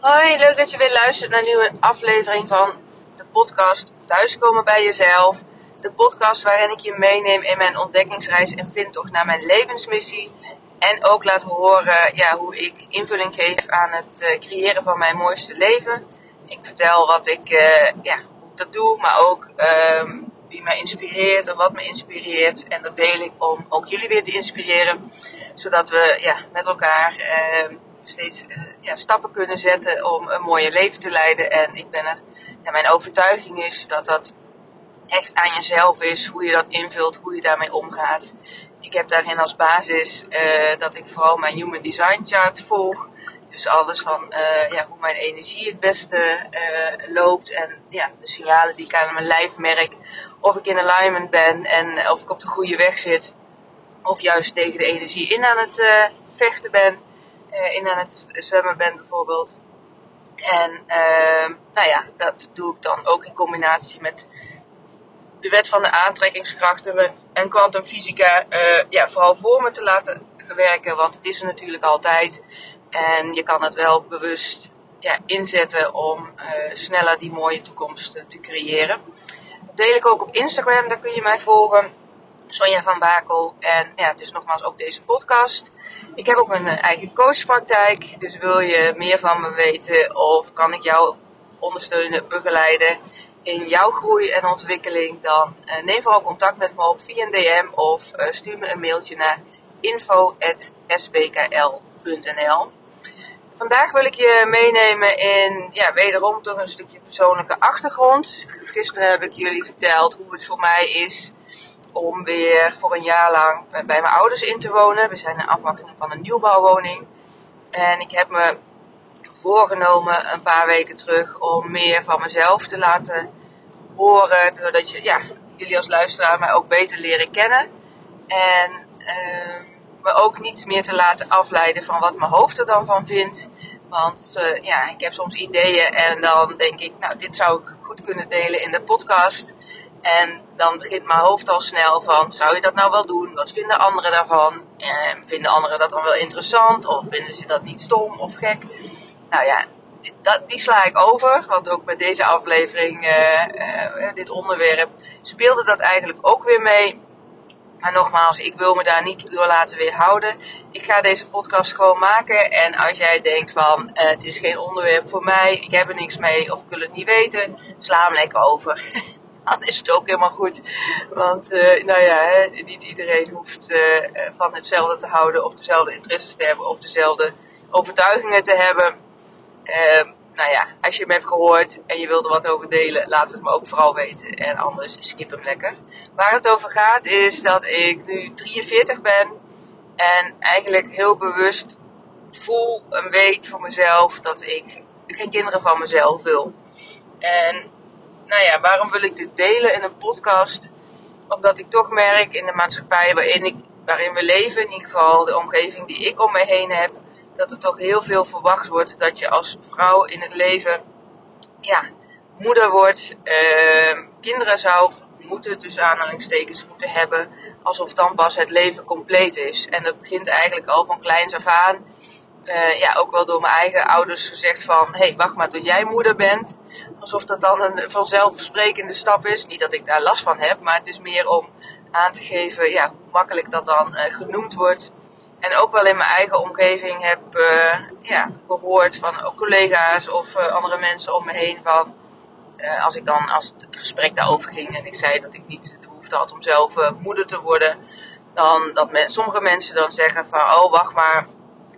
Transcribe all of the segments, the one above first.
Hoi, leuk dat je weer luistert naar een nieuwe aflevering van de podcast Thuiskomen bij jezelf. De podcast waarin ik je meeneem in mijn ontdekkingsreis en vindtocht naar mijn levensmissie. En ook laat horen ja, hoe ik invulling geef aan het uh, creëren van mijn mooiste leven. Ik vertel wat ik, uh, ja, hoe ik dat doe, maar ook uh, wie mij inspireert of wat me inspireert. En dat deel ik om ook jullie weer te inspireren. Zodat we ja, met elkaar ehm, steeds uh, ja, stappen kunnen zetten om een mooie leven te leiden. En ik ben er, ja, mijn overtuiging is dat dat echt aan jezelf is, hoe je dat invult, hoe je daarmee omgaat. Ik heb daarin als basis uh, dat ik vooral mijn Human Design Chart volg. Dus alles van uh, ja, hoe mijn energie het beste loopt en ja, de signalen die ik aan mijn lijf merk. Of ik in alignment ben en of ik op de goede weg zit. Of juist tegen de energie in aan het vechten ben in aan het zwemmen ben bijvoorbeeld. En uh, nou ja, dat doe ik dan ook in combinatie met de wet van de aantrekkingskrachten en kwantumfysica uh, ja, vooral voor me te laten werken, want het is er natuurlijk altijd. En je kan het wel bewust ja, inzetten om sneller die mooie toekomst te creëren. Dat deel ik ook op Instagram, daar kun je mij volgen. Sonja van Bakel. En ja, dus nogmaals ook deze podcast. Ik heb ook mijn eh, eigen coachpraktijk. Dus wil je meer van me weten of kan ik jou ondersteunen, begeleiden in jouw groei en ontwikkeling, dan uh, neem vooral contact met me op via een DM of uh, stuur me een mailtje naar info.sbkl.nl. Vandaag wil ik je meenemen in, ja, wederom toch een stukje persoonlijke achtergrond. Gisteren heb ik jullie verteld hoe het voor mij is om weer voor een jaar lang bij mijn ouders in te wonen. We zijn in afwachting van een nieuwbouwwoning. En ik heb me voorgenomen een paar weken terug om meer van mezelf te laten horen. Doordat je, ja, jullie als luisteraar mij ook beter leren kennen. En uh, me ook niet meer te laten afleiden van wat mijn hoofd er dan van vindt. Want uh, ja, ik heb soms ideeën en dan denk ik, nou, dit zou ik goed kunnen delen in de podcast. En dan begint mijn hoofd al snel van, zou je dat nou wel doen? Wat vinden anderen daarvan? En vinden anderen dat dan wel interessant? Of vinden ze dat niet stom of gek? Nou ja, die, dat, die sla ik over. Want ook met deze aflevering, uh, uh, dit onderwerp, speelde dat eigenlijk ook weer mee. Maar nogmaals, ik wil me daar niet door laten weerhouden. Ik ga deze podcast gewoon maken. En als jij denkt van, uh, het is geen onderwerp voor mij, ik heb er niks mee of ik wil het niet weten, sla hem lekker over. dan is het ook helemaal goed. Want uh, nou ja, hè, niet iedereen hoeft uh, van hetzelfde te houden of dezelfde interesses te hebben of dezelfde overtuigingen te hebben. Uh, nou ja, als je hem hebt gehoord en je wilt er wat over delen, laat het me ook vooral weten. En anders skip hem lekker. Waar het over gaat is dat ik nu 43 ben en eigenlijk heel bewust voel en weet voor mezelf dat ik geen kinderen van mezelf wil. En nou ja, waarom wil ik dit delen in een podcast? Omdat ik toch merk in de maatschappij waarin, ik, waarin we leven, in ieder geval de omgeving die ik om me heen heb, dat er toch heel veel verwacht wordt dat je als vrouw in het leven, ja, moeder wordt, uh, kinderen zou moeten, tussen aanhalingstekens, moeten hebben, alsof dan pas het leven compleet is. En dat begint eigenlijk al van kleins af aan. Uh, ja, ook wel door mijn eigen ouders gezegd van, hé, hey, wacht maar tot jij moeder bent alsof dat dan een vanzelfsprekende stap is. Niet dat ik daar last van heb, maar het is meer om aan te geven ja, hoe makkelijk dat dan uh, genoemd wordt. En ook wel in mijn eigen omgeving heb uh, ja, gehoord van collega's of uh, andere mensen om me heen van als ik dan als het gesprek daarover ging en ik zei dat ik niet de behoefte had om zelf moeder te worden, dan dat sommige mensen dan zeggen van oh wacht maar,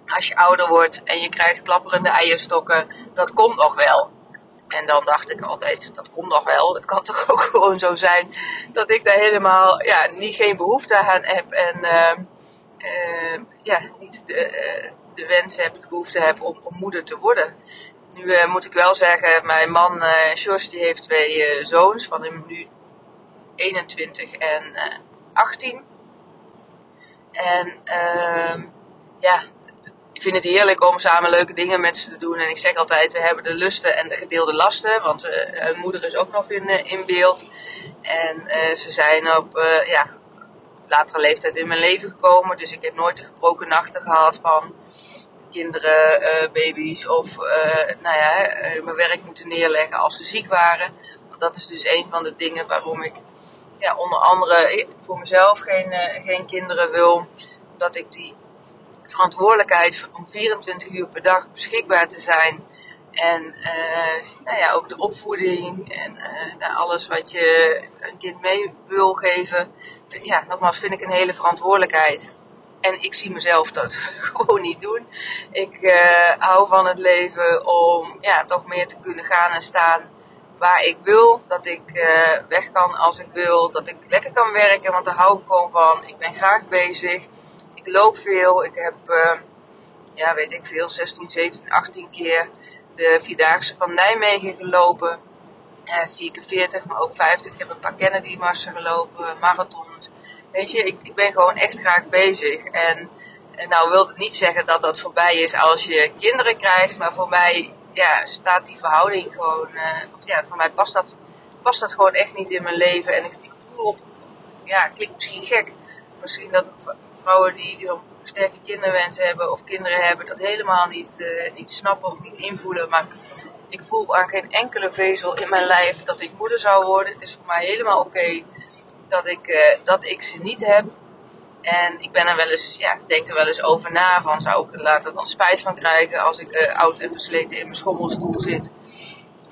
als je ouder wordt en je krijgt klapperende eierstokken, dat komt nog wel. En dan dacht ik altijd, dat komt nog wel. Het kan toch ook gewoon zo zijn dat ik daar helemaal ja, niet, geen behoefte aan heb. En uh, uh, ja, niet de, uh, de wens heb, de behoefte heb om, moeder te worden. Nu eh, moet ik wel zeggen, mijn man George die heeft twee zoons van nu 21 en 18. En ehm, ja, ik vind het heerlijk om samen leuke dingen met ze te doen. En ik zeg altijd, we hebben de lusten en de gedeelde lasten. Want uh, hun moeder is ook nog in, uh, in beeld. En uh, ze zijn op ja, latere leeftijd in mijn leven gekomen. Dus ik heb nooit de gebroken nachten gehad van kinderen, baby's of nou ja, mijn werk moeten neerleggen als ze ziek waren. Want dat is dus een van de dingen waarom ik ja, onder andere voor mezelf geen, geen kinderen wil. Omdat ik die verantwoordelijkheid om 24 uur per dag beschikbaar te zijn. En uh, nou ja, ook de opvoeding en uh, nou, alles wat je een kind mee wil geven. Ja, nogmaals vind ik een hele verantwoordelijkheid. En ik zie mezelf dat gewoon niet doen. Ik uh, hou van het leven om ja, toch meer te kunnen gaan en staan waar ik wil. Dat ik weg kan als ik wil. Dat ik lekker kan werken, want daar hou ik gewoon van. Ik ben graag bezig ik loop veel. Ik heb, uh, ja, weet ik veel, 16, 17, 18 keer de Vierdaagse van Nijmegen gelopen. Uh, 4 keer 40, maar ook 50. Ik heb een paar Kennedy-marsen gelopen, marathons. Weet je, ik, ik ben gewoon echt graag bezig. En, en nou wil het niet zeggen dat dat voorbij is als je kinderen krijgt. Maar voor mij ja, staat die verhouding gewoon... Uh, of ja, voor mij past dat, past dat gewoon echt niet in mijn leven. En ik, ik voel op... Ja, klinkt misschien gek. Misschien dat vrouwen die zo'n sterke kinderwens hebben of kinderen hebben, dat helemaal niet, uh, niet snappen of niet invullen. Maar ik voel aan geen enkele vezel in mijn lijf dat ik moeder zou worden. Het is voor mij helemaal oké dat, ik, uh, dat ik ze niet heb. En ik ben er wel eens, ja, denk er wel eens over na van, zou ik er later dan spijt van krijgen als ik uh, oud en versleten in mijn schommelstoel zit.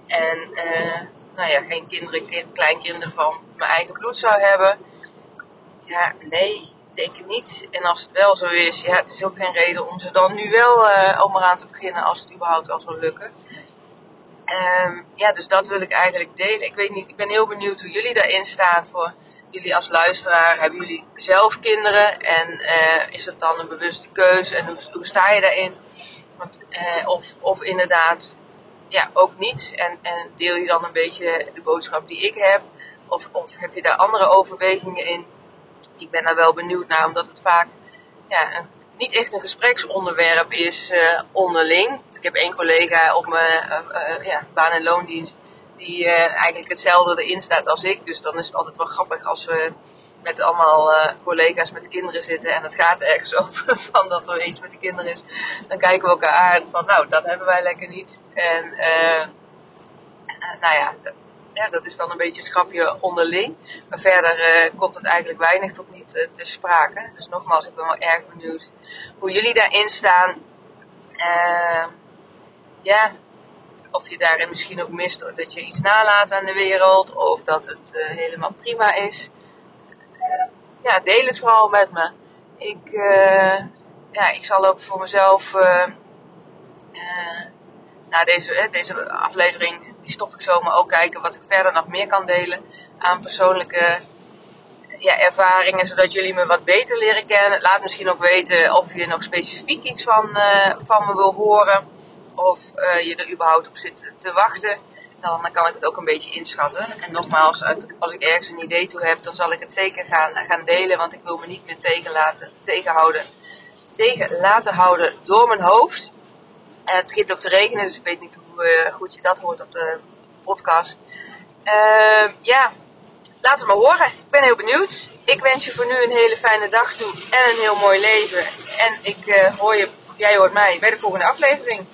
En nou ja, geen kinderen, kind, kleinkinderen van mijn eigen bloed zou hebben. Ja, nee, denk ik niet. En als het wel zo is, ja, het is ook geen reden om ze dan nu wel uh, om eraan te beginnen als het überhaupt wel zal lukken. Um, ja, dus dat wil ik eigenlijk delen. Ik weet niet, ik ben heel benieuwd hoe jullie daarin staan voor jullie als luisteraar. Hebben jullie zelf kinderen en uh, is het dan een bewuste keuze en hoe, sta je daarin? Want, uh, of, of inderdaad, ja, ook niet. En, en deel je dan een beetje de boodschap die ik heb? Of, of heb je daar andere overwegingen in? Ik ben daar wel benieuwd naar, omdat het vaak ja, een, niet echt een gespreksonderwerp is uh, onderling. Ik heb één collega op mijn uh, uh, ja, baan- en loondienst die eigenlijk hetzelfde erin staat als ik. Dus dan is het altijd wel grappig als we met allemaal collega's met kinderen zitten en het gaat ergens over van dat er iets met de kinderen is. Dan kijken we elkaar aan van nou, dat hebben wij lekker niet. En nou ja, ja, dat is dan een beetje een schapje onderling. Maar verder uh, komt het eigenlijk weinig tot niet uh, te sprake. Dus nogmaals, ik ben wel erg benieuwd hoe jullie daarin staan. Uh, ja, of je daarin misschien ook mist dat je iets nalaat aan de wereld. Of dat het helemaal prima is. ja, deel het vooral met me. Ik, ja, ik zal ook voor mezelf na deze, deze aflevering die stop ik zo, maar ook kijken wat ik verder nog meer kan delen aan persoonlijke ja, ervaringen, zodat jullie me wat beter leren kennen. Laat misschien ook weten of je nog specifiek iets van, uh, van me wil horen, of uh, je er überhaupt op zit te wachten. Dan kan ik het ook een beetje inschatten. En nogmaals, als ik ergens een idee toe heb, dan zal ik het zeker gaan, gaan delen, want ik wil me niet meer tegen laten, tegenhouden, tegen laten houden door mijn hoofd. En het begint ook te regenen, dus ik weet niet hoe uh, goed je dat hoort op de podcast. Uh, ja, laat het maar horen. Ik ben heel benieuwd. Ik wens je voor nu een hele fijne dag toe en een heel mooi leven. En ik uh, hoor je, jij hoort mij, bij de volgende aflevering.